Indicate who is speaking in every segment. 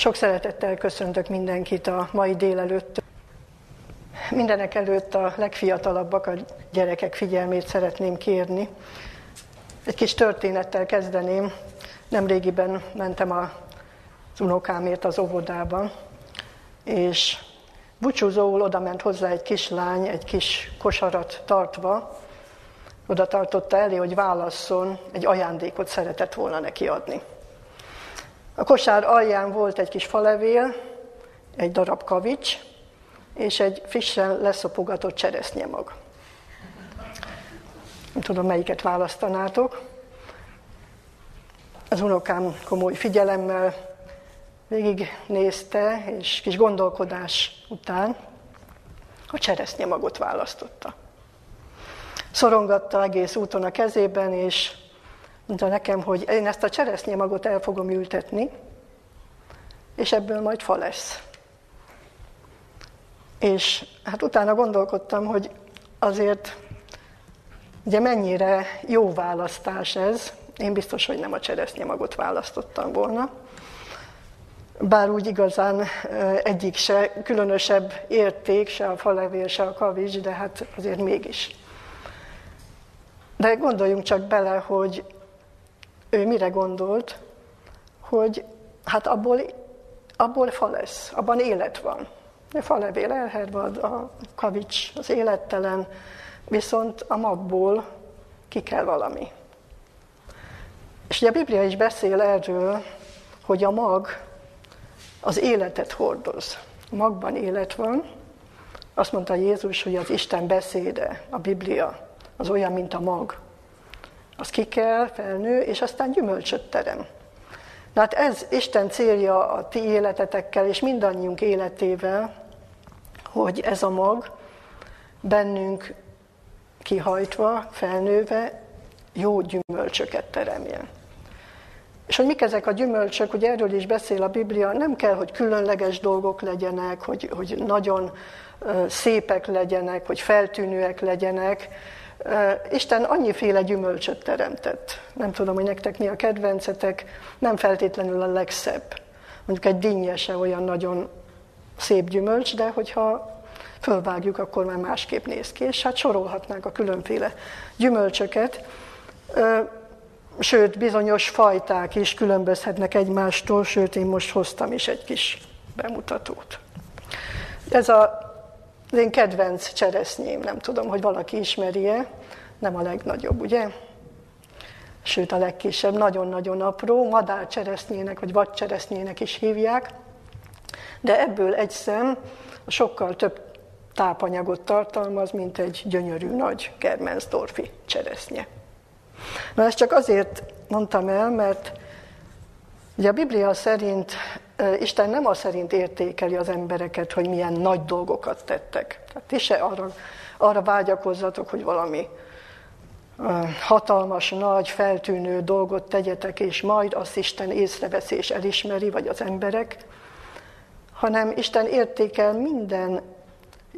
Speaker 1: Sok szeretettel köszöntök mindenkit a mai délelőtt. Mindenek előtt a legfiatalabbak, a gyerekek figyelmét szeretném kérni. Egy kis történettel kezdeném. Nemrégiben mentem az unokámért az óvodába, és búcsúzóul oda ment hozzá egy kislány, egy kis kosarat tartva, oda tartotta elé, hogy válasszon, egy ajándékot szeretett volna neki adni. A kosár alján volt egy kis falevél, egy darab kavics, és egy frissen leszopogatott cseresznyemag. Nem tudom, melyiket választanátok. Az unokám komoly figyelemmel végignézte, és kis gondolkodás után a cseresznyemagot választotta. Szorongatta egész úton a kezében, és mondta nekem, hogy én ezt a cseresznyemagot el fogom ültetni, és ebből majd fa lesz. És hát utána gondolkodtam, hogy azért ugye mennyire jó választás ez, én biztos, hogy nem a cseresznyemagot választottam volna, bár úgy igazán egyik se különösebb érték, se a falevél, se a kavics, de hát azért mégis. De gondoljunk csak bele, hogy ő mire gondolt, hogy hát abból, abból fa lesz, abban élet van. A falevél elhervad, a kavics az élettelen, viszont a magból ki kell valami. És ugye a Biblia is beszél erről, hogy a mag az életet hordoz. A magban élet van. Azt mondta Jézus, hogy az Isten beszéde, a Biblia, az olyan, mint a mag az ki kell, felnő, és aztán gyümölcsöt terem. Na hát ez Isten célja a ti életetekkel, és mindannyiunk életével, hogy ez a mag bennünk kihajtva, felnőve jó gyümölcsöket teremjen. És hogy mik ezek a gyümölcsök, hogy erről is beszél a Biblia, nem kell, hogy különleges dolgok legyenek, hogy, hogy nagyon szépek legyenek, hogy feltűnőek legyenek, Isten annyiféle gyümölcsöt teremtett. Nem tudom, hogy nektek mi a kedvencetek, nem feltétlenül a legszebb. Mondjuk egy dinnye se olyan nagyon szép gyümölcs, de hogyha fölvágjuk, akkor már másképp néz ki. És hát sorolhatnánk a különféle gyümölcsöket. Sőt, bizonyos fajták is különbözhetnek egymástól, sőt, én most hoztam is egy kis bemutatót. Ez a az én kedvenc cseresznyém, nem tudom, hogy valaki ismeri-e, nem a legnagyobb, ugye? Sőt, a legkisebb, nagyon-nagyon apró, madárcseresznyének vagy vadcseresznyének is hívják, de ebből egy szem sokkal több tápanyagot tartalmaz, mint egy gyönyörű nagy Germensdorfi cseresznye. Na ezt csak azért mondtam el, mert ugye a Biblia szerint Isten nem az szerint értékeli az embereket, hogy milyen nagy dolgokat tettek. Tehát ti se arra, arra vágyakozzatok, hogy valami hatalmas, nagy, feltűnő dolgot tegyetek, és majd azt Isten észreveszi és elismeri, vagy az emberek, hanem Isten értékel minden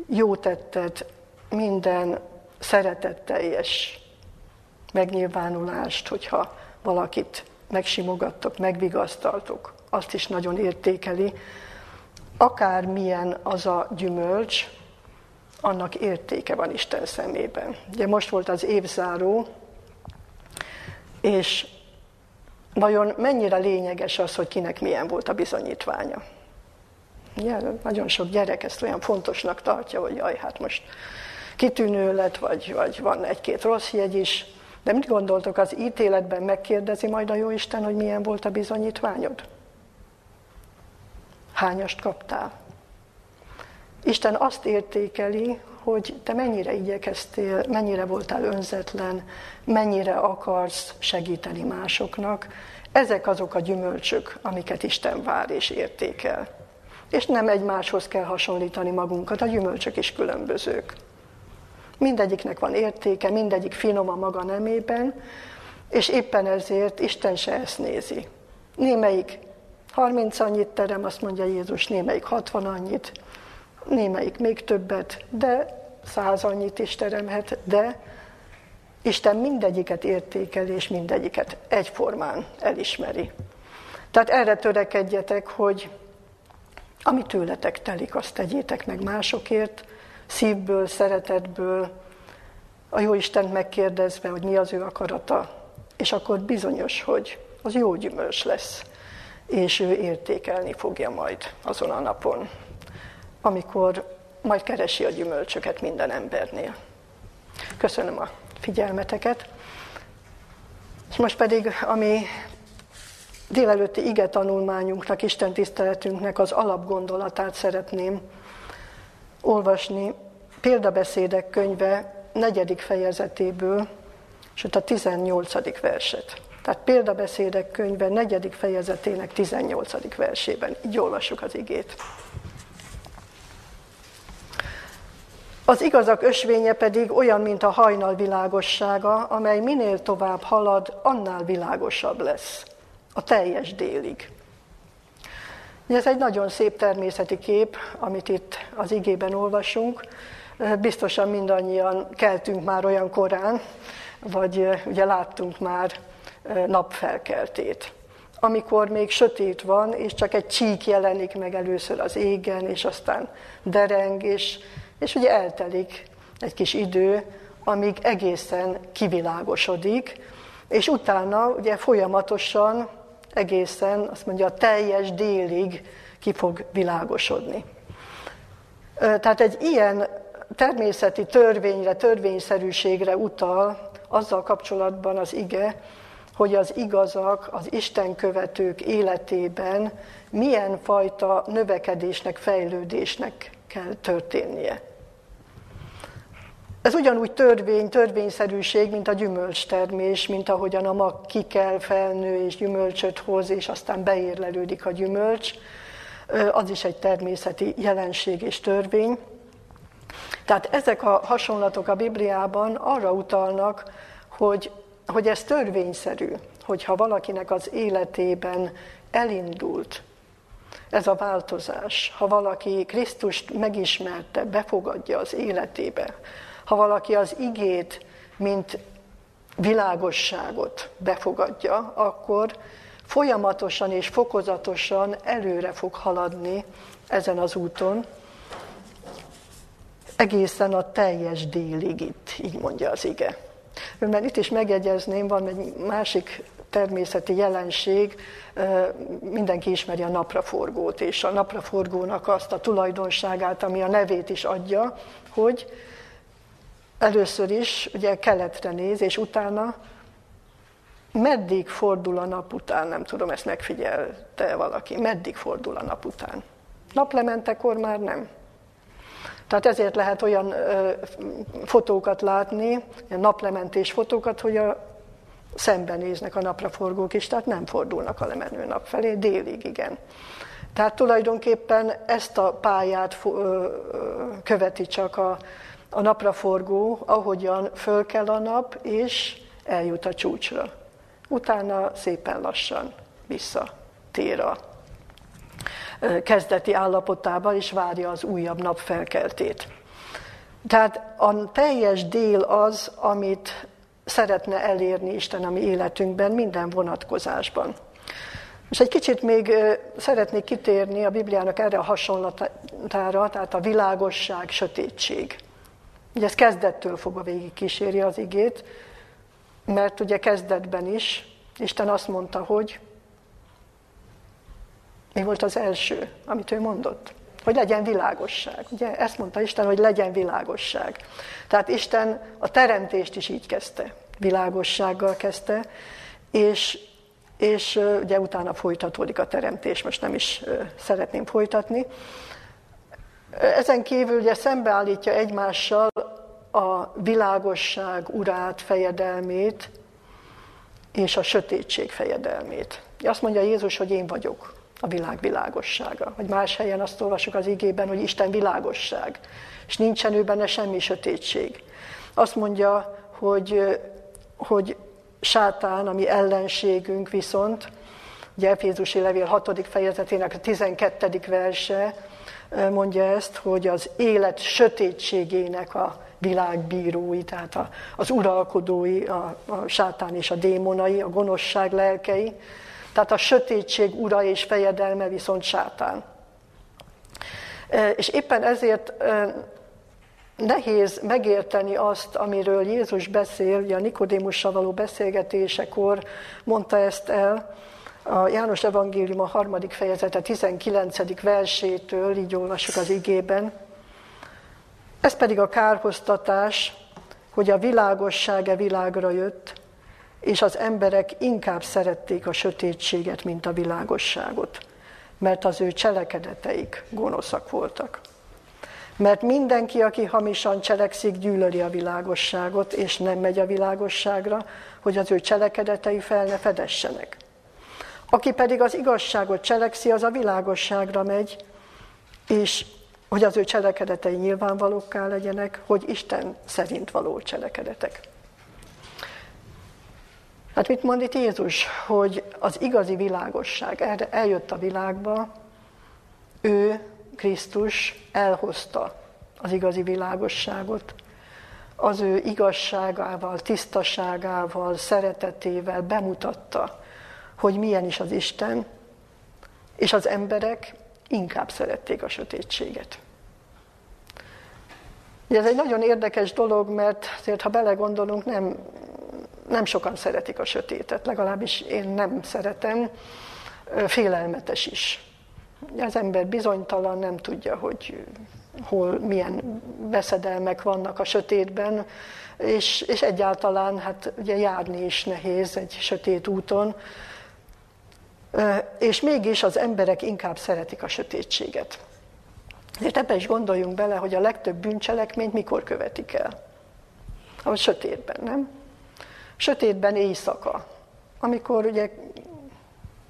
Speaker 1: jó tettet, minden szeretetteljes megnyilvánulást, hogyha valakit megsimogattok, megvigasztaltok azt is nagyon értékeli. Akármilyen az a gyümölcs, annak értéke van Isten szemében. Ugye most volt az évzáró, és vajon mennyire lényeges az, hogy kinek milyen volt a bizonyítványa? Ugye, nagyon sok gyerek ezt olyan fontosnak tartja, hogy jaj, hát most kitűnő lett, vagy, vagy van egy-két rossz jegy is. De mit gondoltok, az ítéletben megkérdezi majd a Jóisten, hogy milyen volt a bizonyítványod? hányast kaptál. Isten azt értékeli, hogy te mennyire igyekeztél, mennyire voltál önzetlen, mennyire akarsz segíteni másoknak. Ezek azok a gyümölcsök, amiket Isten vár és értékel. És nem egymáshoz kell hasonlítani magunkat, a gyümölcsök is különbözők. Mindegyiknek van értéke, mindegyik finom a maga nemében, és éppen ezért Isten se ezt nézi. Némelyik 30 annyit terem, azt mondja Jézus, némelyik 60 annyit, némelyik még többet, de száz annyit is teremhet, de Isten mindegyiket értékel, és mindegyiket egyformán elismeri. Tehát erre törekedjetek, hogy Ami tőletek telik, azt tegyétek meg másokért, szívből, szeretetből, a jó Istent megkérdezve, hogy mi az ő akarata, és akkor bizonyos, hogy az jó gyümölcs lesz, és ő értékelni fogja majd azon a napon, amikor majd keresi a gyümölcsöket minden embernél. Köszönöm a figyelmeteket. És most pedig, ami délelőtti ige tanulmányunknak, Isten tiszteletünknek az alapgondolatát szeretném olvasni példabeszédek könyve negyedik fejezetéből, sőt a 18. verset. Tehát példabeszédek könyve negyedik fejezetének 18. versében. Így olvassuk az igét. Az igazak ösvénye pedig olyan, mint a hajnal világossága, amely minél tovább halad, annál világosabb lesz. A teljes délig. Ez egy nagyon szép természeti kép, amit itt az igében olvasunk. Biztosan mindannyian keltünk már olyan korán, vagy ugye láttunk már napfelkeltét. Amikor még sötét van, és csak egy csík jelenik meg először az égen, és aztán dereng, és, és ugye eltelik egy kis idő, amíg egészen kivilágosodik, és utána ugye folyamatosan egészen, azt mondja, a teljes délig ki fog világosodni. Tehát egy ilyen természeti törvényre, törvényszerűségre utal azzal kapcsolatban az ige, hogy az igazak, az Isten követők életében milyen fajta növekedésnek, fejlődésnek kell történnie. Ez ugyanúgy törvény, törvényszerűség, mint a gyümölcstermés, mint ahogyan a mag ki kell felnő és gyümölcsöt hoz, és aztán beérlelődik a gyümölcs. Az is egy természeti jelenség és törvény. Tehát ezek a hasonlatok a Bibliában arra utalnak, hogy, hogy ez törvényszerű, hogyha valakinek az életében elindult ez a változás, ha valaki Krisztust megismerte, befogadja az életébe, ha valaki az igét, mint világosságot befogadja, akkor folyamatosan és fokozatosan előre fog haladni ezen az úton, egészen a teljes délig itt, így mondja az ige. Mert itt is megjegyezném, van egy másik természeti jelenség, mindenki ismeri a napraforgót, és a napraforgónak azt a tulajdonságát, ami a nevét is adja, hogy először is ugye keletre néz, és utána meddig fordul a nap után, nem tudom, ezt megfigyelte valaki, meddig fordul a nap után. Naplementekor már nem. Tehát ezért lehet olyan ö, fotókat látni, ilyen naplementés fotókat, hogy a szembenéznek a napraforgók is, tehát nem fordulnak a lemenő nap felé, délig igen. Tehát tulajdonképpen ezt a pályát követi csak a, a napraforgó, ahogyan föl kell a nap, és eljut a csúcsra. Utána szépen lassan visszatér a kezdeti állapotában, és várja az újabb nap felkeltét. Tehát a teljes dél az, amit szeretne elérni Isten a mi életünkben minden vonatkozásban. És egy kicsit még szeretnék kitérni a Bibliának erre a hasonlatára, tehát a világosság, sötétség. Ugye ez kezdettől fogva végig kíséri az igét, mert ugye kezdetben is Isten azt mondta, hogy mi volt az első, amit ő mondott? Hogy legyen világosság. Ugye ezt mondta Isten, hogy legyen világosság. Tehát Isten a teremtést is így kezdte. Világossággal kezdte, és, és ugye utána folytatódik a teremtés, most nem is szeretném folytatni. Ezen kívül ugye szembeállítja egymással a világosság urát, fejedelmét, és a sötétség fejedelmét. Azt mondja Jézus, hogy én vagyok a világ világossága. Vagy más helyen azt olvasok az igében, hogy Isten világosság, és nincsen ő benne semmi sötétség. Azt mondja, hogy, hogy sátán, ami ellenségünk viszont, ugye Efézusi levél 6. fejezetének a 12. verse mondja ezt, hogy az élet sötétségének a világbírói, tehát a, az uralkodói, a, a sátán és a démonai, a gonoszság lelkei, tehát a sötétség ura és fejedelme viszont sátán. És éppen ezért nehéz megérteni azt, amiről Jézus beszél, ugye a Nikodémussal való beszélgetésekor mondta ezt el, a János Evangélium a harmadik fejezete 19. versétől, így olvasok az igében. Ez pedig a kárhoztatás, hogy a világossága világra jött, és az emberek inkább szerették a sötétséget, mint a világosságot, mert az ő cselekedeteik gonoszak voltak. Mert mindenki, aki hamisan cselekszik, gyűlöli a világosságot, és nem megy a világosságra, hogy az ő cselekedetei fel ne fedessenek. Aki pedig az igazságot cselekszi, az a világosságra megy, és hogy az ő cselekedetei nyilvánvalókká legyenek, hogy Isten szerint való cselekedetek. Hát mit mond itt Jézus? Hogy az igazi világosság erre eljött a világba, ő, Krisztus elhozta az igazi világosságot, az ő igazságával, tisztaságával, szeretetével bemutatta, hogy milyen is az Isten, és az emberek inkább szerették a sötétséget. Ez egy nagyon érdekes dolog, mert azért, ha belegondolunk, nem, nem sokan szeretik a sötétet, legalábbis én nem szeretem, félelmetes is. Az ember bizonytalan, nem tudja, hogy hol milyen veszedelmek vannak a sötétben, és, és egyáltalán hát ugye járni is nehéz egy sötét úton, és mégis az emberek inkább szeretik a sötétséget. És ebbe is gondoljunk bele, hogy a legtöbb bűncselekményt mikor követik el. A sötétben, nem? Sötétben éjszaka, amikor ugye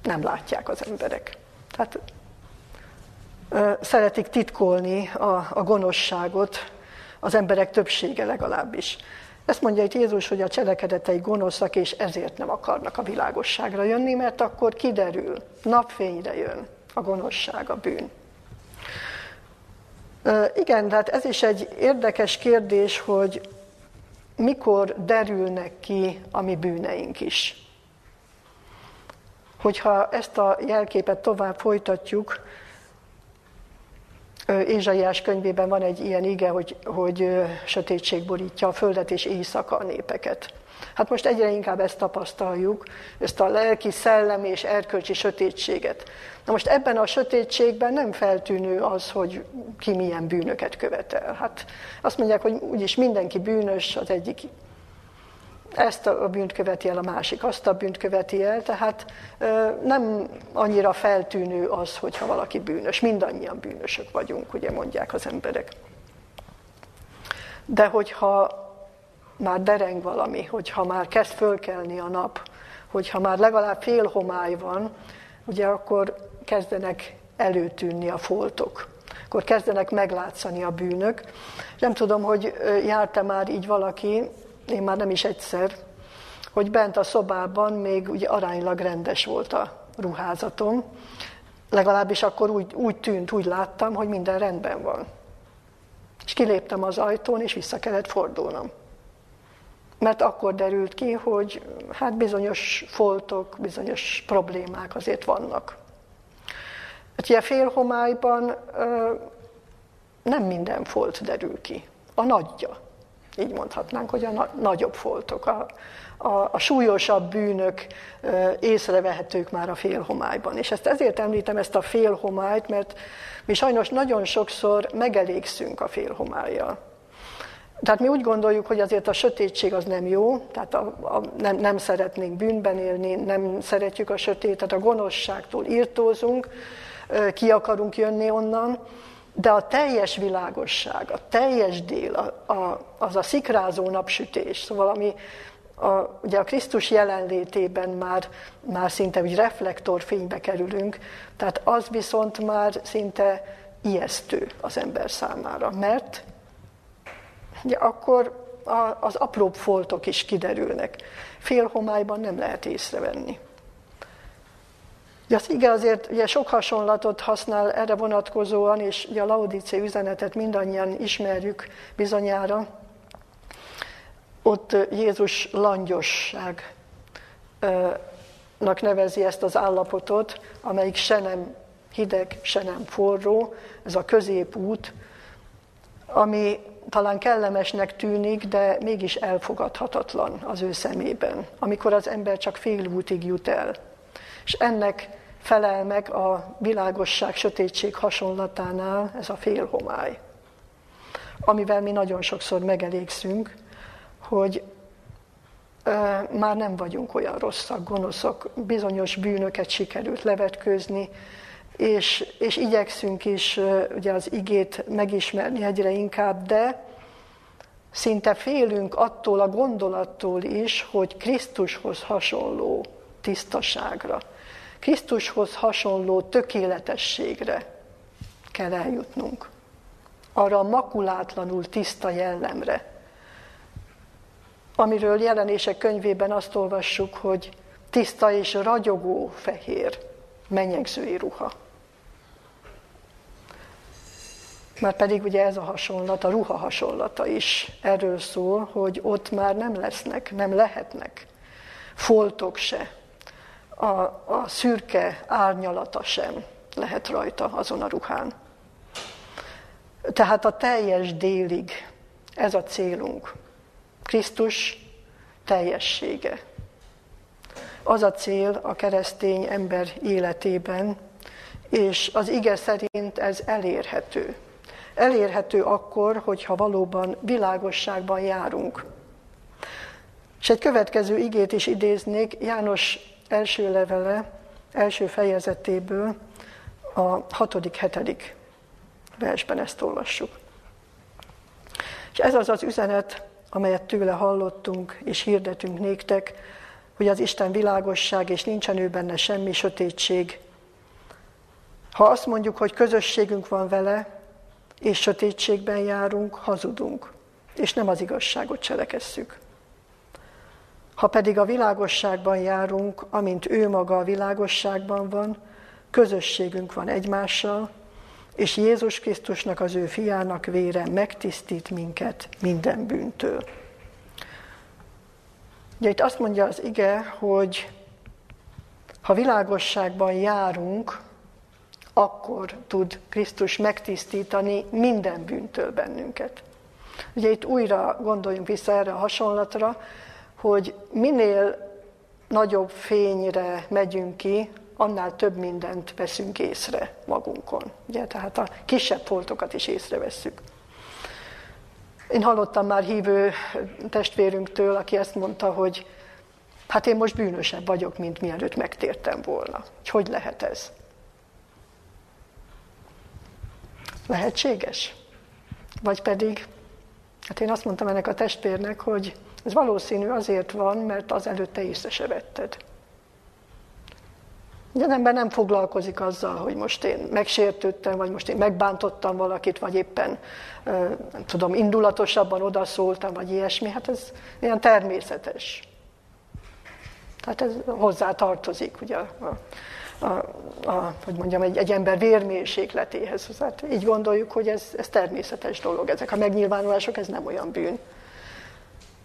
Speaker 1: nem látják az emberek. Tehát szeretik titkolni a, a gonoszságot, az emberek többsége legalábbis. Ezt mondja itt Jézus, hogy a cselekedetei gonoszak, és ezért nem akarnak a világosságra jönni, mert akkor kiderül, napfényre jön a gonoszság, a bűn. Igen, tehát ez is egy érdekes kérdés, hogy mikor derülnek ki a mi bűneink is. Hogyha ezt a jelképet tovább folytatjuk, Ézsaiás könyvében van egy ilyen ige, hogy, hogy sötétség borítja a földet és éjszaka a népeket. Hát most egyre inkább ezt tapasztaljuk, ezt a lelki, szellemi és erkölcsi sötétséget. Na most ebben a sötétségben nem feltűnő az, hogy ki milyen bűnöket követel. Hát azt mondják, hogy úgyis mindenki bűnös, az egyik ezt a bűnt követi el, a másik azt a bűnt követi el, tehát nem annyira feltűnő az, hogyha valaki bűnös. Mindannyian bűnösök vagyunk, ugye mondják az emberek. De hogyha már dereng valami, hogyha már kezd fölkelni a nap, hogyha már legalább fél homály van, ugye akkor kezdenek előtűnni a foltok, akkor kezdenek meglátszani a bűnök. Nem tudom, hogy járt-e már így valaki, én már nem is egyszer, hogy bent a szobában még ugye aránylag rendes volt a ruházatom, legalábbis akkor úgy, úgy tűnt, úgy láttam, hogy minden rendben van. És kiléptem az ajtón, és vissza kellett fordulnom. Mert akkor derült ki, hogy hát bizonyos foltok, bizonyos problémák azért vannak. Hát ugye félhomályban nem minden folt derül ki. A nagyja így mondhatnánk, hogy a na- nagyobb foltok, a, a, a súlyosabb bűnök e, észrevehetők már a félhomályban. És ezt ezért említem ezt a félhomályt, mert mi sajnos nagyon sokszor megelégszünk a félhomályjal. Tehát mi úgy gondoljuk, hogy azért a sötétség az nem jó, tehát a, a, nem, nem szeretnénk bűnben élni, nem szeretjük a sötétet, a gonoszságtól írtózunk, ki akarunk jönni onnan, de a teljes világosság, a teljes dél, a, a, az a szikrázó napsütés, szóval ami a, ugye a Krisztus jelenlétében már, már szinte úgy reflektorfénybe kerülünk, tehát az viszont már szinte ijesztő az ember számára, mert ugye akkor a, az apróbb foltok is kiderülnek. Félhomályban nem lehet észrevenni. Ugye az ige azért ugye sok hasonlatot használ erre vonatkozóan, és ugye a Laodicé üzenetet mindannyian ismerjük bizonyára. Ott Jézus langyosságnak nevezi ezt az állapotot, amelyik se nem hideg, se nem forró, ez a középút, ami talán kellemesnek tűnik, de mégis elfogadhatatlan az ő szemében, amikor az ember csak fél útig jut el. És ennek felel meg a világosság, sötétség hasonlatánál ez a félhomály, amivel mi nagyon sokszor megelégszünk, hogy már nem vagyunk olyan rosszak, gonoszak, bizonyos bűnöket sikerült levetkőzni, és, és igyekszünk is ugye az igét megismerni egyre inkább, de szinte félünk attól a gondolattól is, hogy Krisztushoz hasonló tisztaságra, Krisztushoz hasonló tökéletességre kell eljutnunk. Arra a makulátlanul tiszta jellemre, amiről jelenések könyvében azt olvassuk, hogy tiszta és ragyogó fehér menyegzői ruha. Már pedig ugye ez a hasonlat, a ruha hasonlata is erről szól, hogy ott már nem lesznek, nem lehetnek foltok se, a, a szürke árnyalata sem lehet rajta azon a ruhán. Tehát a teljes délig ez a célunk. Krisztus teljessége. Az a cél a keresztény ember életében, és az ige szerint ez elérhető. Elérhető akkor, hogyha valóban világosságban járunk. És egy következő igét is idéznék, János első levele, első fejezetéből, a hatodik, hetedik versben ezt olvassuk. És ez az az üzenet, amelyet tőle hallottunk és hirdetünk néktek, hogy az Isten világosság, és nincsen ő benne semmi sötétség. Ha azt mondjuk, hogy közösségünk van vele, és sötétségben járunk, hazudunk, és nem az igazságot cselekesszük. Ha pedig a világosságban járunk, amint ő maga a világosságban van, közösségünk van egymással, és Jézus Krisztusnak, az ő fiának vére megtisztít minket minden bűntől. Ugye itt azt mondja az ige, hogy ha világosságban járunk, akkor tud Krisztus megtisztítani minden bűntől bennünket. Ugye itt újra gondoljunk vissza erre a hasonlatra, hogy minél nagyobb fényre megyünk ki, annál több mindent veszünk észre magunkon. Ugye? Tehát a kisebb foltokat is észrevesszük. Én hallottam már hívő testvérünktől, aki ezt mondta, hogy hát én most bűnösebb vagyok, mint mielőtt megtértem volna. Hogy hogy lehet ez? Lehetséges? Vagy pedig, hát én azt mondtam ennek a testvérnek, hogy ez valószínű azért van, mert az előtte észre se vetted. Ugye az ember nem foglalkozik azzal, hogy most én megsértődtem, vagy most én megbántottam valakit, vagy éppen, nem tudom, indulatosabban odaszóltam, vagy ilyesmi. Hát ez ilyen természetes. Tehát ez hozzá tartozik, ugye, a, a, a, hogy mondjam, egy, egy ember vérmérsékletéhez. Hát így gondoljuk, hogy ez, ez természetes dolog. Ezek a megnyilvánulások, ez nem olyan bűn.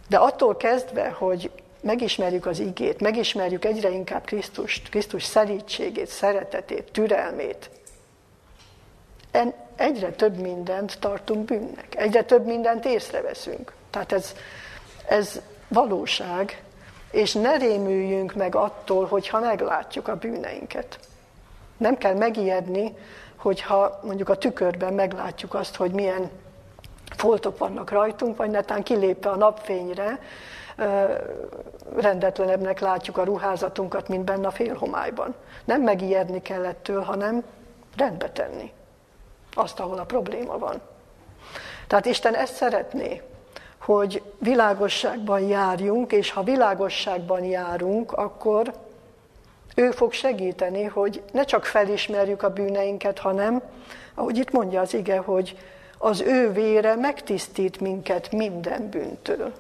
Speaker 1: De attól kezdve, hogy megismerjük az igét, megismerjük egyre inkább Krisztust, Krisztus szerítségét, szeretetét, türelmét, egyre több mindent tartunk bűnnek, egyre több mindent észreveszünk. Tehát ez, ez valóság, és ne rémüljünk meg attól, hogyha meglátjuk a bűneinket. Nem kell megijedni, hogyha mondjuk a tükörben meglátjuk azt, hogy milyen foltok vannak rajtunk, vagy netán kilépve a napfényre, rendetlenebbnek látjuk a ruházatunkat, mint benne a félhomályban. Nem megijedni kell ettől, hanem rendbe tenni azt, ahol a probléma van. Tehát Isten ezt szeretné, hogy világosságban járjunk, és ha világosságban járunk, akkor ő fog segíteni, hogy ne csak felismerjük a bűneinket, hanem, ahogy itt mondja az ige, hogy az ő vére megtisztít minket minden bűntől.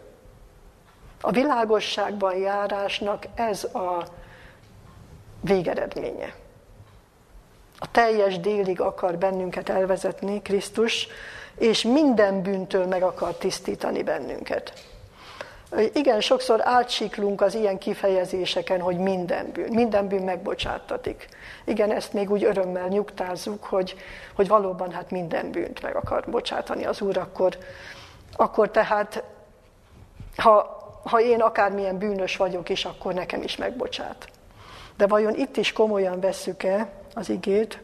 Speaker 1: A világosságban járásnak ez a végeredménye. A teljes délig akar bennünket elvezetni Krisztus, és minden bűntől meg akar tisztítani bennünket. Igen, sokszor átsiklunk az ilyen kifejezéseken, hogy minden bűn, minden bűn megbocsáttatik. Igen, ezt még úgy örömmel nyugtázzuk, hogy, hogy valóban hát minden bűnt meg akar bocsátani az Úr, akkor, akkor tehát, ha, ha én akármilyen bűnös vagyok is, akkor nekem is megbocsát. De vajon itt is komolyan vesszük-e az igét,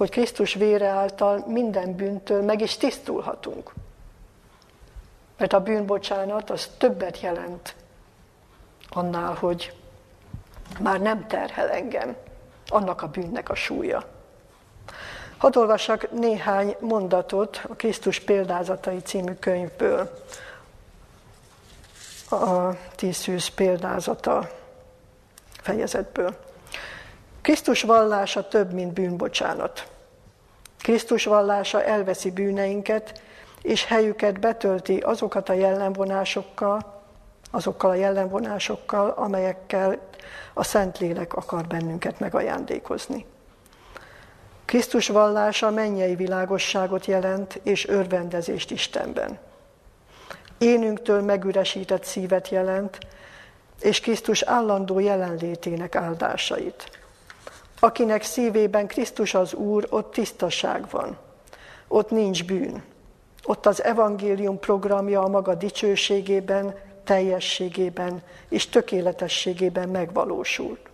Speaker 1: hogy Krisztus vére által minden bűntől meg is tisztulhatunk? Mert a bűnbocsánat az többet jelent annál, hogy már nem terhel engem annak a bűnnek a súlya. Hadd olvassak néhány mondatot a Krisztus példázatai című könyvből. A tízszűz példázata fejezetből. Krisztus vallása több, mint bűnbocsánat. Krisztus vallása elveszi bűneinket, és helyüket betölti azokat a jellemvonásokkal, azokkal a jellemvonásokkal, amelyekkel a Szentlélek akar bennünket megajándékozni. Krisztus vallása mennyei világosságot jelent és örvendezést Istenben. Énünktől megüresített szívet jelent, és Krisztus állandó jelenlétének áldásait. Akinek szívében Krisztus az Úr, ott tisztaság van, ott nincs bűn. Ott az evangélium programja a maga dicsőségében, teljességében és tökéletességében megvalósult.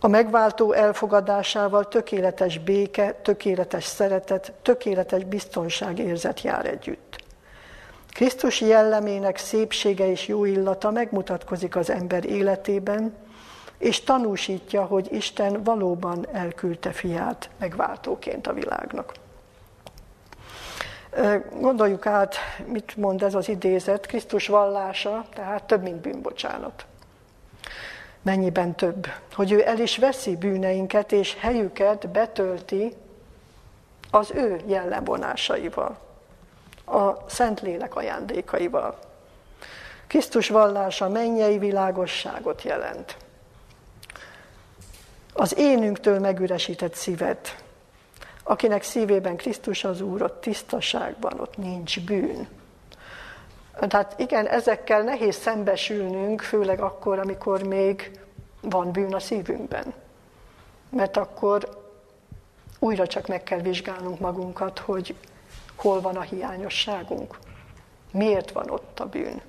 Speaker 1: A megváltó elfogadásával tökéletes béke, tökéletes szeretet, tökéletes biztonság érzet jár együtt. Krisztus jellemének szépsége és jó illata megmutatkozik az ember életében, és tanúsítja, hogy Isten valóban elküldte fiát megváltóként a világnak. Gondoljuk át, mit mond ez az idézet, Krisztus vallása, tehát több, mint bűnbocsánat. Mennyiben több? Hogy ő el is veszi bűneinket, és helyüket betölti az ő jellemvonásaival, a Szentlélek ajándékaival. Krisztus vallása mennyei világosságot jelent. Az énünktől megüresített szívet, Akinek szívében Krisztus az Úr, ott tisztaságban, ott nincs bűn. Tehát igen, ezekkel nehéz szembesülnünk, főleg akkor, amikor még van bűn a szívünkben. Mert akkor újra csak meg kell vizsgálnunk magunkat, hogy hol van a hiányosságunk. Miért van ott a bűn?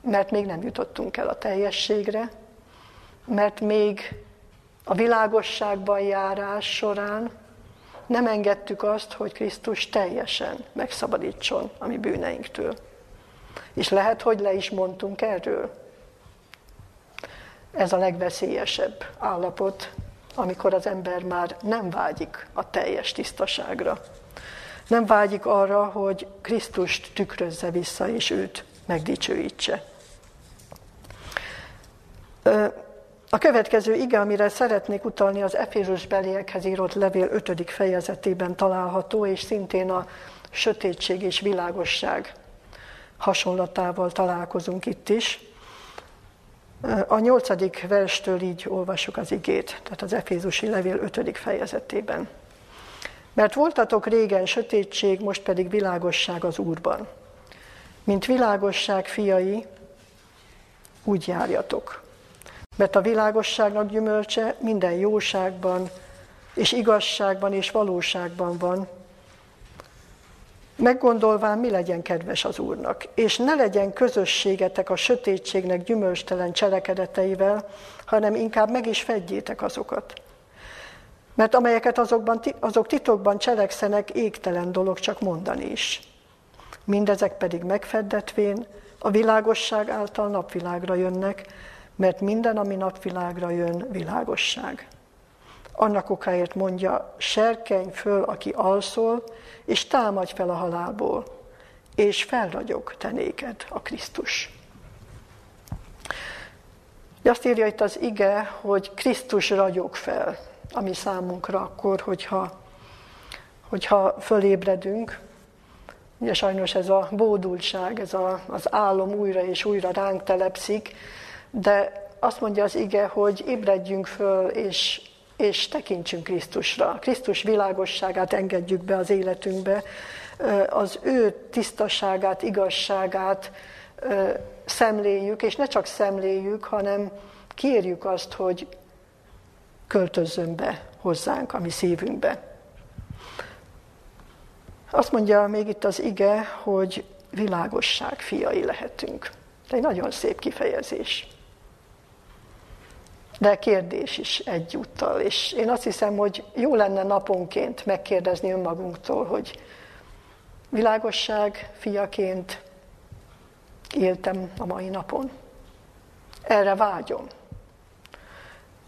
Speaker 1: Mert még nem jutottunk el a teljességre, mert még a világosságban járás során nem engedtük azt, hogy Krisztus teljesen megszabadítson a mi bűneinktől. És lehet, hogy le is mondtunk erről. Ez a legveszélyesebb állapot, amikor az ember már nem vágyik a teljes tisztaságra. Nem vágyik arra, hogy Krisztust tükrözze vissza, és őt megdicsőítse. A következő ige, amire szeretnék utalni, az Efézus beliekhez írott levél 5. fejezetében található, és szintén a sötétség és világosság hasonlatával találkozunk itt is. A nyolcadik verstől így olvassuk az igét, tehát az Efézusi levél 5. fejezetében. Mert voltatok régen sötétség, most pedig világosság az Úrban. Mint világosság fiai, úgy járjatok. Mert a világosságnak gyümölcse minden jóságban, és igazságban és valóságban van. Meggondolván, mi legyen kedves az Úrnak, és ne legyen közösségetek a sötétségnek gyümölcstelen cselekedeteivel, hanem inkább meg is fedjétek azokat. Mert amelyeket azokban, azok titokban cselekszenek, égtelen dolog csak mondani is. Mindezek pedig megfeddetvén a világosság által napvilágra jönnek, mert minden, ami napvilágra jön, világosság. Annak okáért mondja, serkenj föl, aki alszol, és támadj fel a halálból, és felragyog te néked a Krisztus. De azt írja itt az ige, hogy Krisztus ragyog fel, ami számunkra akkor, hogyha, hogyha fölébredünk. Ugye sajnos ez a bódultság, ez a, az álom újra és újra ránk telepszik, de azt mondja az ige, hogy ébredjünk föl, és, és tekintsünk Krisztusra. Krisztus világosságát engedjük be az életünkbe, az ő tisztaságát, igazságát szemléljük, és ne csak szemléljük, hanem kérjük azt, hogy költözzön be hozzánk, a mi szívünkbe. Azt mondja még itt az ige, hogy világosság fiai lehetünk. Ez egy nagyon szép kifejezés. De kérdés is egyúttal. És én azt hiszem, hogy jó lenne naponként megkérdezni önmagunktól, hogy világosság fiaként éltem a mai napon. Erre vágyom.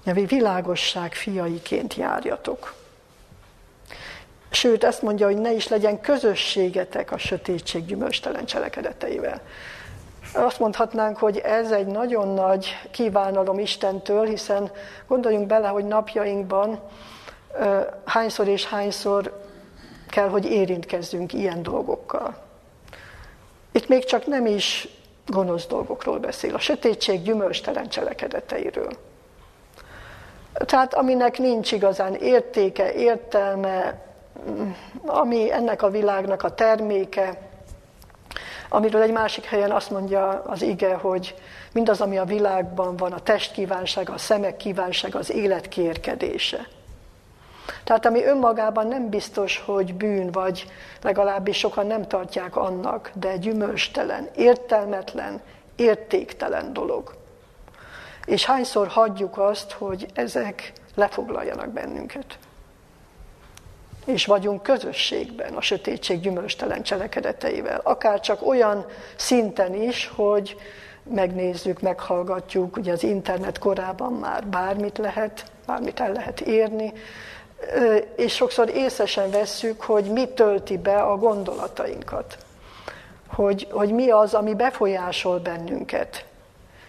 Speaker 1: Nyelvi világosság fiaiként járjatok. Sőt, ezt mondja, hogy ne is legyen közösségetek a sötétség gyümölcstelen cselekedeteivel. Azt mondhatnánk, hogy ez egy nagyon nagy kívánalom Istentől, hiszen gondoljunk bele, hogy napjainkban hányszor és hányszor kell, hogy érintkezzünk ilyen dolgokkal. Itt még csak nem is gonosz dolgokról beszél, a sötétség gyümölcstelen cselekedeteiről. Tehát aminek nincs igazán értéke, értelme, ami ennek a világnak a terméke, amiről egy másik helyen azt mondja az ige, hogy mindaz, ami a világban van, a test kívánsága, a szemek kívánsága, az élet kérkedése. Tehát ami önmagában nem biztos, hogy bűn, vagy legalábbis sokan nem tartják annak, de gyümölcstelen, értelmetlen, értéktelen dolog. És hányszor hagyjuk azt, hogy ezek lefoglaljanak bennünket. És vagyunk közösségben a sötétség gyümölcstelen cselekedeteivel. Akár csak olyan szinten is, hogy megnézzük, meghallgatjuk, ugye az internet korában már bármit lehet, bármit el lehet érni, és sokszor észesen vesszük, hogy mi tölti be a gondolatainkat. Hogy, hogy mi az, ami befolyásol bennünket.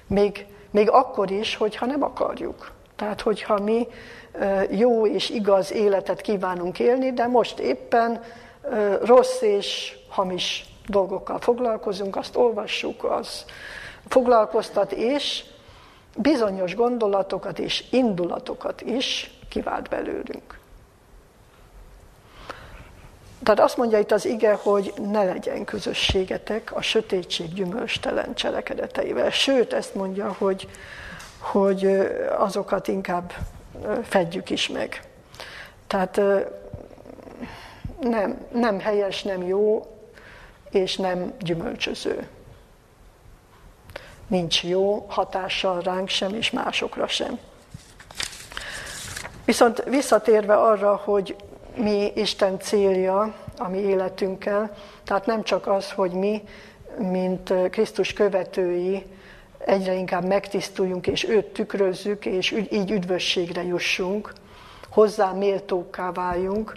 Speaker 1: Még, még akkor is, hogyha nem akarjuk. Tehát, hogyha mi jó és igaz életet kívánunk élni, de most éppen rossz és hamis dolgokkal foglalkozunk, azt olvassuk, az foglalkoztat, és bizonyos gondolatokat és indulatokat is kivált belőlünk. Tehát azt mondja itt az ige, hogy ne legyen közösségetek a sötétség gyümölcstelen cselekedeteivel. Sőt, ezt mondja, hogy, hogy azokat inkább fedjük is meg. Tehát nem, nem helyes, nem jó, és nem gyümölcsöző. Nincs jó hatással ránk sem, és másokra sem. Viszont visszatérve arra, hogy mi Isten célja a mi életünkkel, tehát nem csak az, hogy mi, mint Krisztus követői, egyre inkább megtisztuljunk, és őt tükrözzük, és így üdvösségre jussunk, hozzá méltókká váljunk,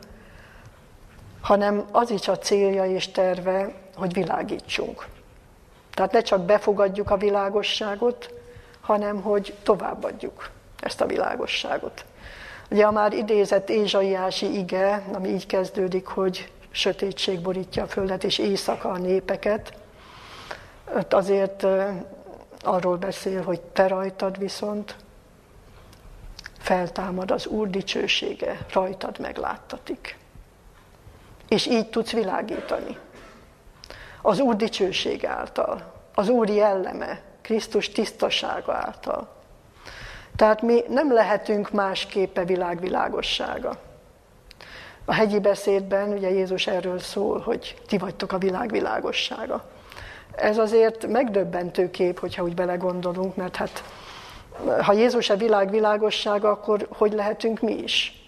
Speaker 1: hanem az is a célja és terve, hogy világítsunk. Tehát ne csak befogadjuk a világosságot, hanem hogy továbbadjuk ezt a világosságot. Ugye a már idézett Ézsaiási ige, ami így kezdődik, hogy sötétség borítja a földet, és éjszaka a népeket, azért arról beszél, hogy te rajtad viszont feltámad az Úr dicsősége, rajtad megláttatik. És így tudsz világítani. Az Úr dicsőség által, az Úr jelleme, Krisztus tisztasága által. Tehát mi nem lehetünk másképp a világ világossága. A hegyi beszédben ugye Jézus erről szól, hogy ti vagytok a világ világossága. Ez azért megdöbbentő kép, hogyha úgy belegondolunk, mert hát ha Jézus a világ világossága, akkor hogy lehetünk mi is?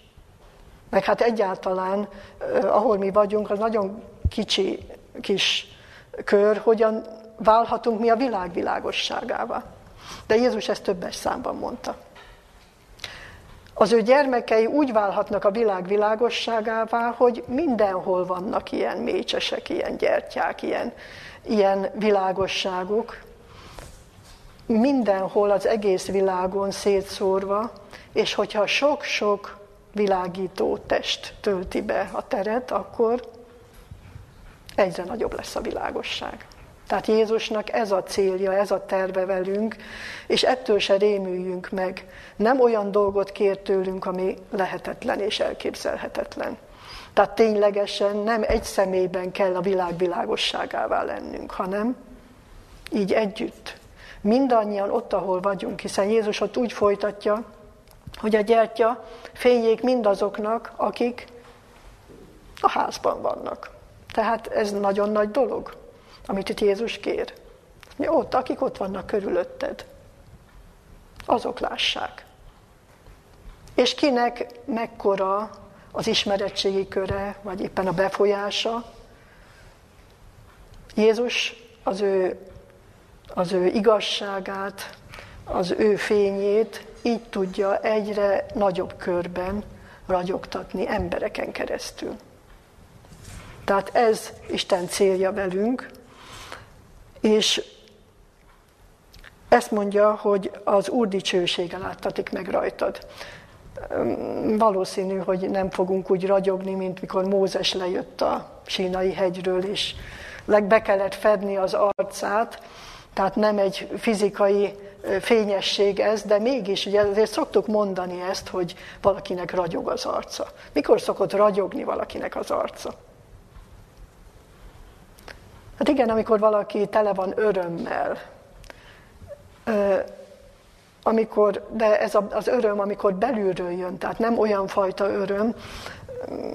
Speaker 1: Meg hát egyáltalán, ahol mi vagyunk, az nagyon kicsi kis kör, hogyan válhatunk mi a világ világosságával. De Jézus ezt többes számban mondta. Az ő gyermekei úgy válhatnak a világ világosságává, hogy mindenhol vannak ilyen mécsesek, ilyen gyertyák, ilyen, ilyen világosságok, mindenhol az egész világon szétszórva, és hogyha sok-sok világító test tölti be a teret, akkor egyre nagyobb lesz a világosság. Tehát Jézusnak ez a célja, ez a terve velünk, és ettől se rémüljünk meg. Nem olyan dolgot kér tőlünk, ami lehetetlen és elképzelhetetlen. Tehát ténylegesen nem egy személyben kell a világ világosságává lennünk, hanem így együtt. Mindannyian ott, ahol vagyunk, hiszen Jézus ott úgy folytatja, hogy a gyertya fényék mindazoknak, akik a házban vannak. Tehát ez nagyon nagy dolog, amit itt Jézus kér. Mi ott, akik ott vannak körülötted, azok lássák. És kinek mekkora az ismeretségi köre, vagy éppen a befolyása. Jézus az ő, az ő igazságát, az ő fényét így tudja egyre nagyobb körben ragyogtatni embereken keresztül. Tehát ez Isten célja velünk, és ezt mondja, hogy az Úr dicsősége láttatik meg rajtad. Valószínű, hogy nem fogunk úgy ragyogni, mint mikor Mózes lejött a sínai hegyről, és be kellett fedni az arcát, tehát nem egy fizikai fényesség ez, de mégis, ugye azért szoktuk mondani ezt, hogy valakinek ragyog az arca. Mikor szokott ragyogni valakinek az arca? Hát igen, amikor valaki tele van örömmel, amikor, de ez az öröm, amikor belülről jön, tehát nem olyan fajta öröm,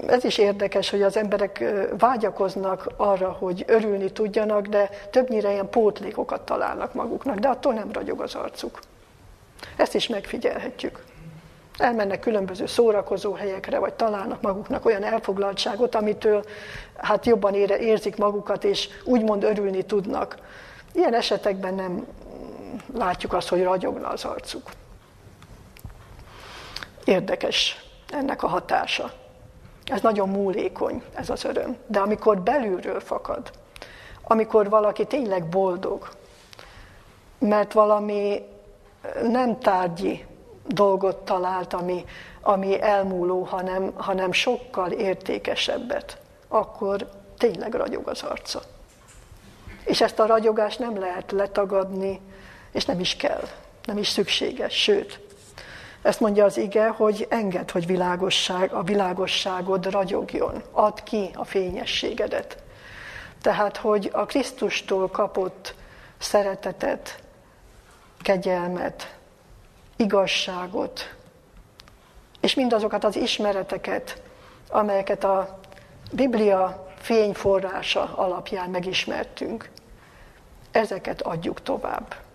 Speaker 1: ez is érdekes, hogy az emberek vágyakoznak arra, hogy örülni tudjanak, de többnyire ilyen pótlékokat találnak maguknak, de attól nem ragyog az arcuk. Ezt is megfigyelhetjük. Elmennek különböző szórakozó helyekre, vagy találnak maguknak olyan elfoglaltságot, amitől hát jobban ére, érzik magukat, és úgymond örülni tudnak. Ilyen esetekben nem látjuk azt, hogy ragyogna az arcuk. Érdekes ennek a hatása. Ez nagyon múlékony, ez az öröm. De amikor belülről fakad, amikor valaki tényleg boldog, mert valami nem tárgyi dolgot talált, ami, ami elmúló, hanem, hanem sokkal értékesebbet, akkor tényleg ragyog az arca. És ezt a ragyogást nem lehet letagadni, és nem is kell, nem is szükséges, sőt, ezt mondja az ige, hogy enged, hogy világosság, a világosságod ragyogjon, add ki a fényességedet. Tehát, hogy a Krisztustól kapott szeretetet, kegyelmet, igazságot, és mindazokat az ismereteket, amelyeket a Biblia fényforrása alapján megismertünk, ezeket adjuk tovább.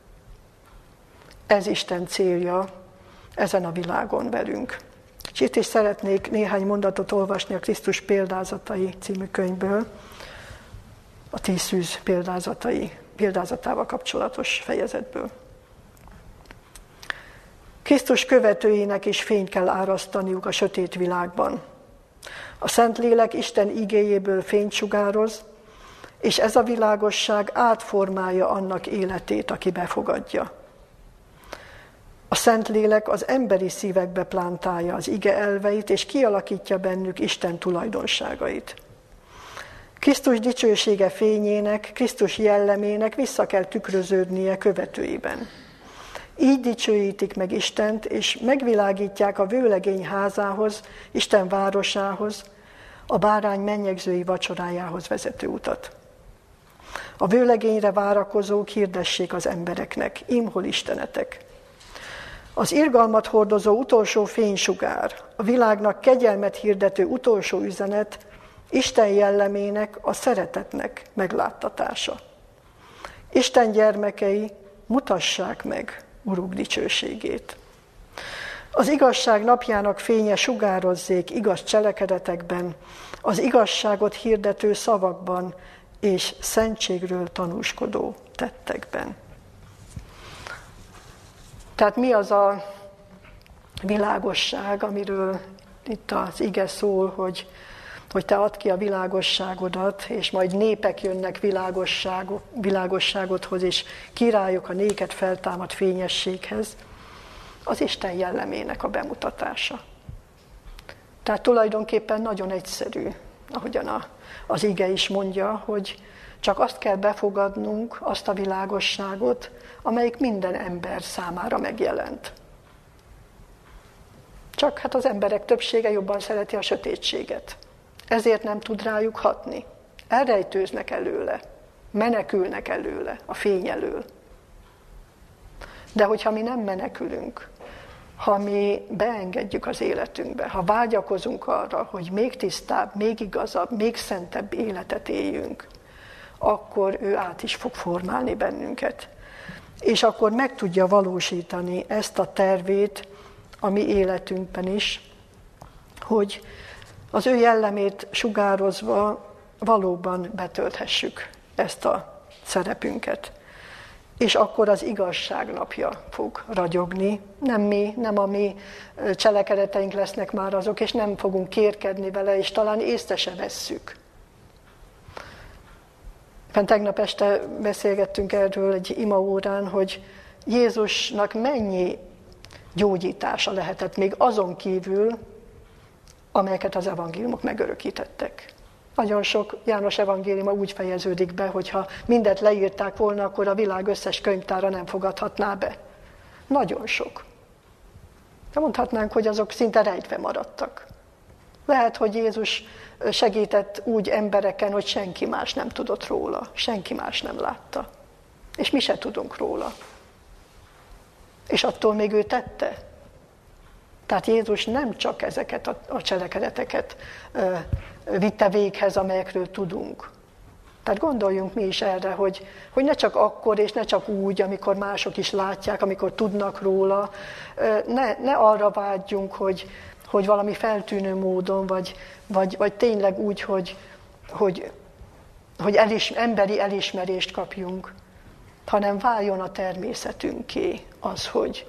Speaker 1: Ez Isten célja ezen a világon velünk. És itt is szeretnék néhány mondatot olvasni a Krisztus példázatai című könyvből, a tíz szűz példázatai, példázatával kapcsolatos fejezetből. Krisztus követőinek is fényt kell árasztaniuk a sötét világban. A Szentlélek Isten igéjéből fényt sugároz, és ez a világosság átformálja annak életét, aki befogadja. A Szentlélek az emberi szívekbe plántálja az ige elveit, és kialakítja bennük Isten tulajdonságait. Krisztus dicsősége fényének, Krisztus jellemének vissza kell tükröződnie követőiben. Így dicsőítik meg Istent, és megvilágítják a vőlegény házához, Isten városához, a bárány mennyegzői vacsorájához vezető utat. A vőlegényre várakozók hirdessék az embereknek, imhol Istenetek. Az irgalmat hordozó utolsó fénysugár, a világnak kegyelmet hirdető utolsó üzenet, Isten jellemének, a szeretetnek megláttatása. Isten gyermekei, mutassák meg Uruk dicsőségét. Az igazság napjának fénye sugározzék igaz cselekedetekben, az igazságot hirdető szavakban és szentségről tanúskodó tettekben. Tehát mi az a világosság, amiről itt az ige szól, hogy, hogy te add ki a világosságodat, és majd népek jönnek világosságodhoz, és királyok a néket feltámad fényességhez, az Isten jellemének a bemutatása. Tehát tulajdonképpen nagyon egyszerű, ahogyan a, az ige is mondja, hogy csak azt kell befogadnunk, azt a világosságot, amelyik minden ember számára megjelent. Csak hát az emberek többsége jobban szereti a sötétséget. Ezért nem tud rájuk hatni. Elrejtőznek előle. menekülnek előle, a fény elől. De hogyha mi nem menekülünk, ha mi beengedjük az életünkbe, ha vágyakozunk arra, hogy még tisztább, még igazabb, még szentebb életet éljünk, akkor ő át is fog formálni bennünket. És akkor meg tudja valósítani ezt a tervét a mi életünkben is, hogy az ő jellemét sugározva valóban betölthessük ezt a szerepünket. És akkor az igazság napja fog ragyogni. Nem mi, nem a mi cselekedeteink lesznek már azok, és nem fogunk kérkedni vele, és talán észre se vesszük. Tegnap este beszélgettünk erről egy imaórán, hogy Jézusnak mennyi gyógyítása lehetett még azon kívül, amelyeket az evangéliumok megörökítettek. Nagyon sok János evangéliuma úgy fejeződik be, hogy ha mindent leírták volna, akkor a világ összes könyvtára nem fogadhatná be. Nagyon sok. De mondhatnánk, hogy azok szinte rejtve maradtak. Lehet, hogy Jézus segített úgy embereken, hogy senki más nem tudott róla, senki más nem látta. És mi se tudunk róla. És attól még ő tette. Tehát Jézus nem csak ezeket a, cselekedeteket ö, vitte véghez, amelyekről tudunk. Tehát gondoljunk mi is erre, hogy, hogy ne csak akkor és ne csak úgy, amikor mások is látják, amikor tudnak róla, ne, ne arra vágyjunk, hogy, hogy valami feltűnő módon, vagy, vagy, vagy tényleg úgy, hogy, hogy, hogy elis, emberi elismerést kapjunk, hanem váljon a természetünké az, hogy,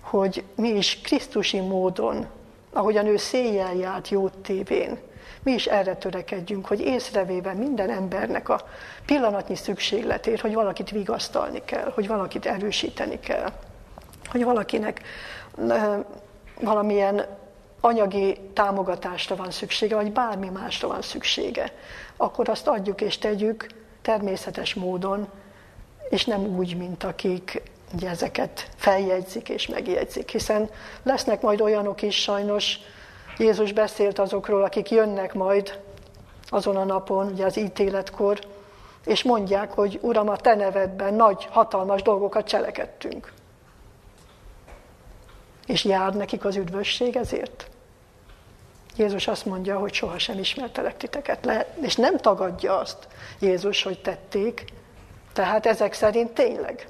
Speaker 1: hogy mi is Krisztusi módon, ahogyan ő széjjel járt jót tévén, mi is erre törekedjünk, hogy észrevéve minden embernek a pillanatnyi szükségletét, hogy valakit vigasztalni kell, hogy valakit erősíteni kell, hogy valakinek valamilyen anyagi támogatásra van szüksége, vagy bármi másra van szüksége, akkor azt adjuk és tegyük természetes módon, és nem úgy, mint akik ugye ezeket feljegyzik és megjegyzik, hiszen lesznek majd olyanok is sajnos, Jézus beszélt azokról, akik jönnek majd azon a napon, ugye az ítéletkor, és mondják, hogy Uram, a Te nevedben nagy, hatalmas dolgokat cselekedtünk. És jár nekik az üdvösség ezért? Jézus azt mondja, hogy sohasem ismertelek titeket. Le, és nem tagadja azt Jézus, hogy tették, tehát ezek szerint tényleg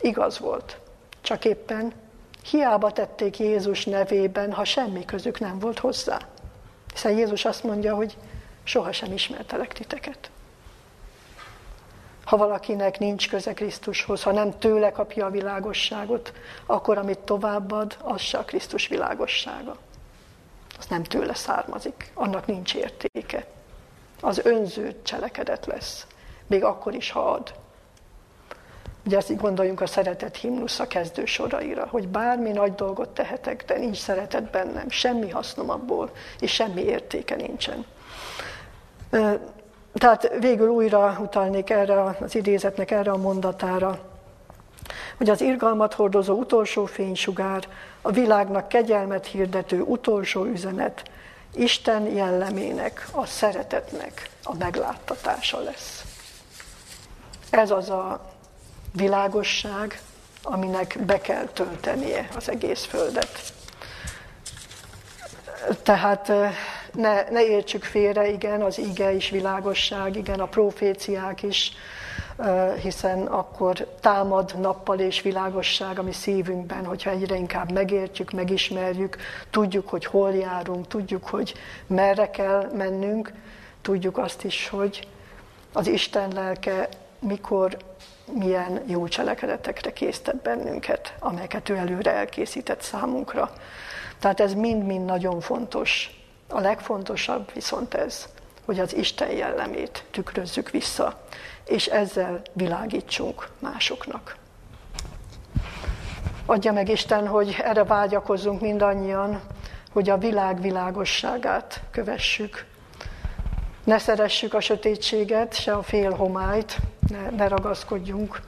Speaker 1: igaz volt. Csak éppen hiába tették Jézus nevében, ha semmi közük nem volt hozzá. Hiszen Jézus azt mondja, hogy sohasem ismertelek titeket. Ha valakinek nincs köze Krisztushoz, ha nem tőle kapja a világosságot, akkor amit továbbad, az se a Krisztus világossága. Az nem tőle származik, annak nincs értéke. Az önző cselekedet lesz, még akkor is, ha ad. Ugye ezt így gondoljunk a szeretet himnusz a kezdő soraira, hogy bármi nagy dolgot tehetek, de nincs szeretet bennem, semmi hasznom abból, és semmi értéke nincsen. Tehát végül újra utalnék erre az idézetnek, erre a mondatára, hogy az irgalmat hordozó utolsó fénysugár, a világnak kegyelmet hirdető utolsó üzenet, Isten jellemének, a szeretetnek a megláttatása lesz. Ez az a világosság, aminek be kell töltenie az egész Földet. Tehát ne, ne értsük félre, igen, az ige is világosság, igen, a proféciák is, hiszen akkor támad nappal és világosság a mi szívünkben, hogyha egyre inkább megértjük, megismerjük, tudjuk, hogy hol járunk, tudjuk, hogy merre kell mennünk, tudjuk azt is, hogy az Isten lelke mikor milyen jó cselekedetekre késztet bennünket, amelyeket ő előre elkészített számunkra. Tehát ez mind-mind nagyon fontos. A legfontosabb viszont ez, hogy az Isten jellemét tükrözzük vissza, és ezzel világítsunk másoknak. Adja meg Isten, hogy erre vágyakozzunk mindannyian, hogy a világ világosságát kövessük. Ne szeressük a sötétséget, se a félhomályt, ne, ne ragaszkodjunk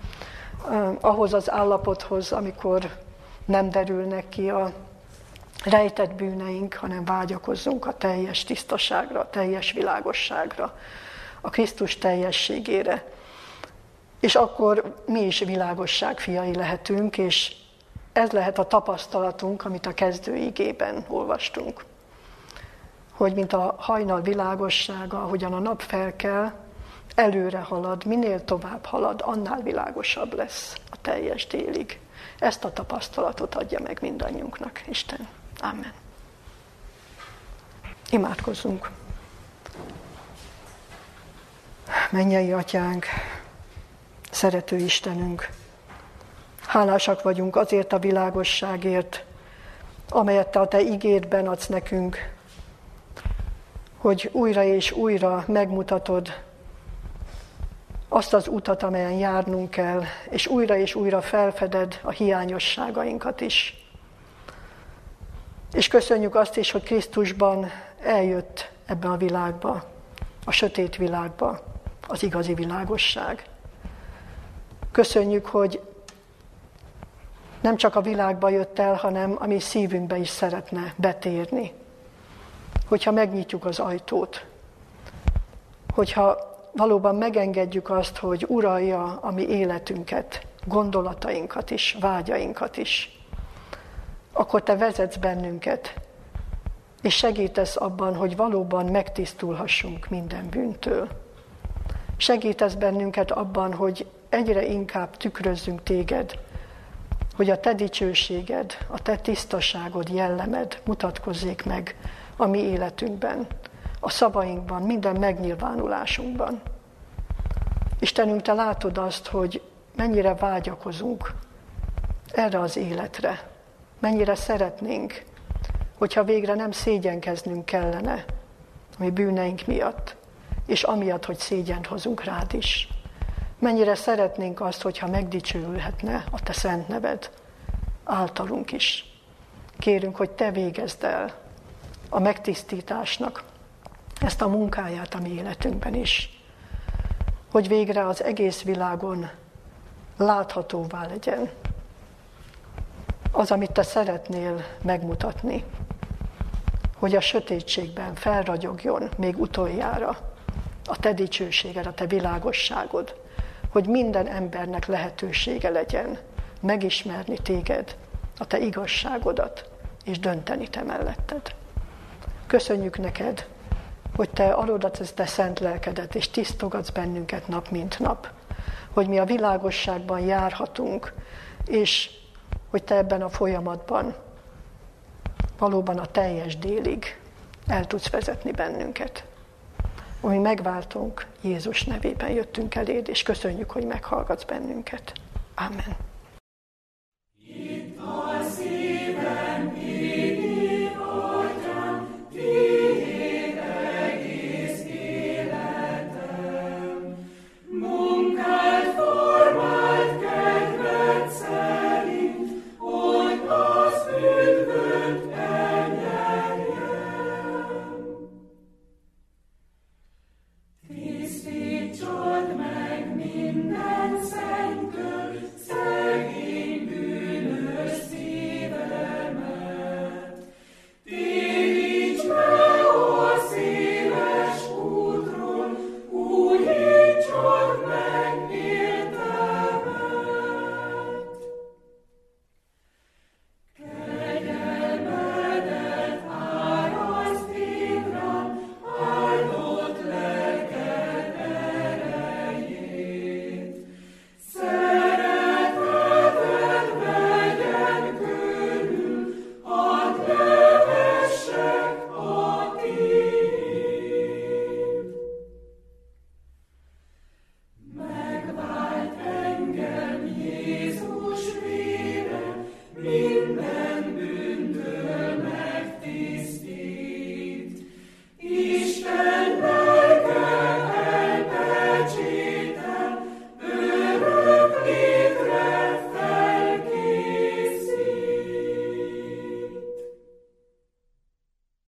Speaker 1: ahhoz az állapothoz, amikor nem derülnek ki a rejtett bűneink, hanem vágyakozzunk a teljes tisztaságra, a teljes világosságra, a Krisztus teljességére, És akkor mi is világosság fiai lehetünk, és ez lehet a tapasztalatunk, amit a kezdőigében olvastunk. Hogy mint a hajnal világossága, ahogyan a nap felkel, előre halad, minél tovább halad, annál világosabb lesz a teljes délig. Ezt a tapasztalatot adja meg mindannyiunknak, Isten. Amen. Imádkozzunk. Mennyei atyánk, szerető Istenünk, hálásak vagyunk azért a világosságért, amelyet te a te igédben adsz nekünk, hogy újra és újra megmutatod azt az utat, amelyen járnunk kell, és újra és újra felfeded a hiányosságainkat is. És köszönjük azt is, hogy Krisztusban eljött ebbe a világba, a sötét világba, az igazi világosság. Köszönjük, hogy nem csak a világba jött el, hanem a mi szívünkbe is szeretne betérni. Hogyha megnyitjuk az ajtót, hogyha valóban megengedjük azt, hogy uralja a mi életünket, gondolatainkat is, vágyainkat is, akkor te vezetsz bennünket, és segítesz abban, hogy valóban megtisztulhassunk minden bűntől. Segítesz bennünket abban, hogy egyre inkább tükrözzünk téged, hogy a te dicsőséged, a te tisztaságod, jellemed mutatkozzék meg a mi életünkben, a szavainkban, minden megnyilvánulásunkban. Istenünk, Te látod azt, hogy mennyire vágyakozunk erre az életre, mennyire szeretnénk, hogyha végre nem szégyenkeznünk kellene a mi bűneink miatt, és amiatt, hogy szégyent hozunk rád is. Mennyire szeretnénk azt, hogyha megdicsőülhetne a Te szent neved általunk is. Kérünk, hogy Te végezd el a megtisztításnak ezt a munkáját a mi életünkben is. Hogy végre az egész világon láthatóvá legyen az, amit te szeretnél megmutatni, hogy a sötétségben felragyogjon még utoljára a te dicsőséged, a te világosságod, hogy minden embernek lehetősége legyen megismerni téged, a te igazságodat, és dönteni te melletted. Köszönjük neked, hogy te adodat ezt te szent lelkedet, és tisztogatsz bennünket nap mint nap, hogy mi a világosságban járhatunk, és hogy te ebben a folyamatban valóban a teljes délig el tudsz vezetni bennünket. Ami megváltunk, Jézus nevében jöttünk eléd, és köszönjük, hogy meghallgatsz bennünket. Amen. Yeah.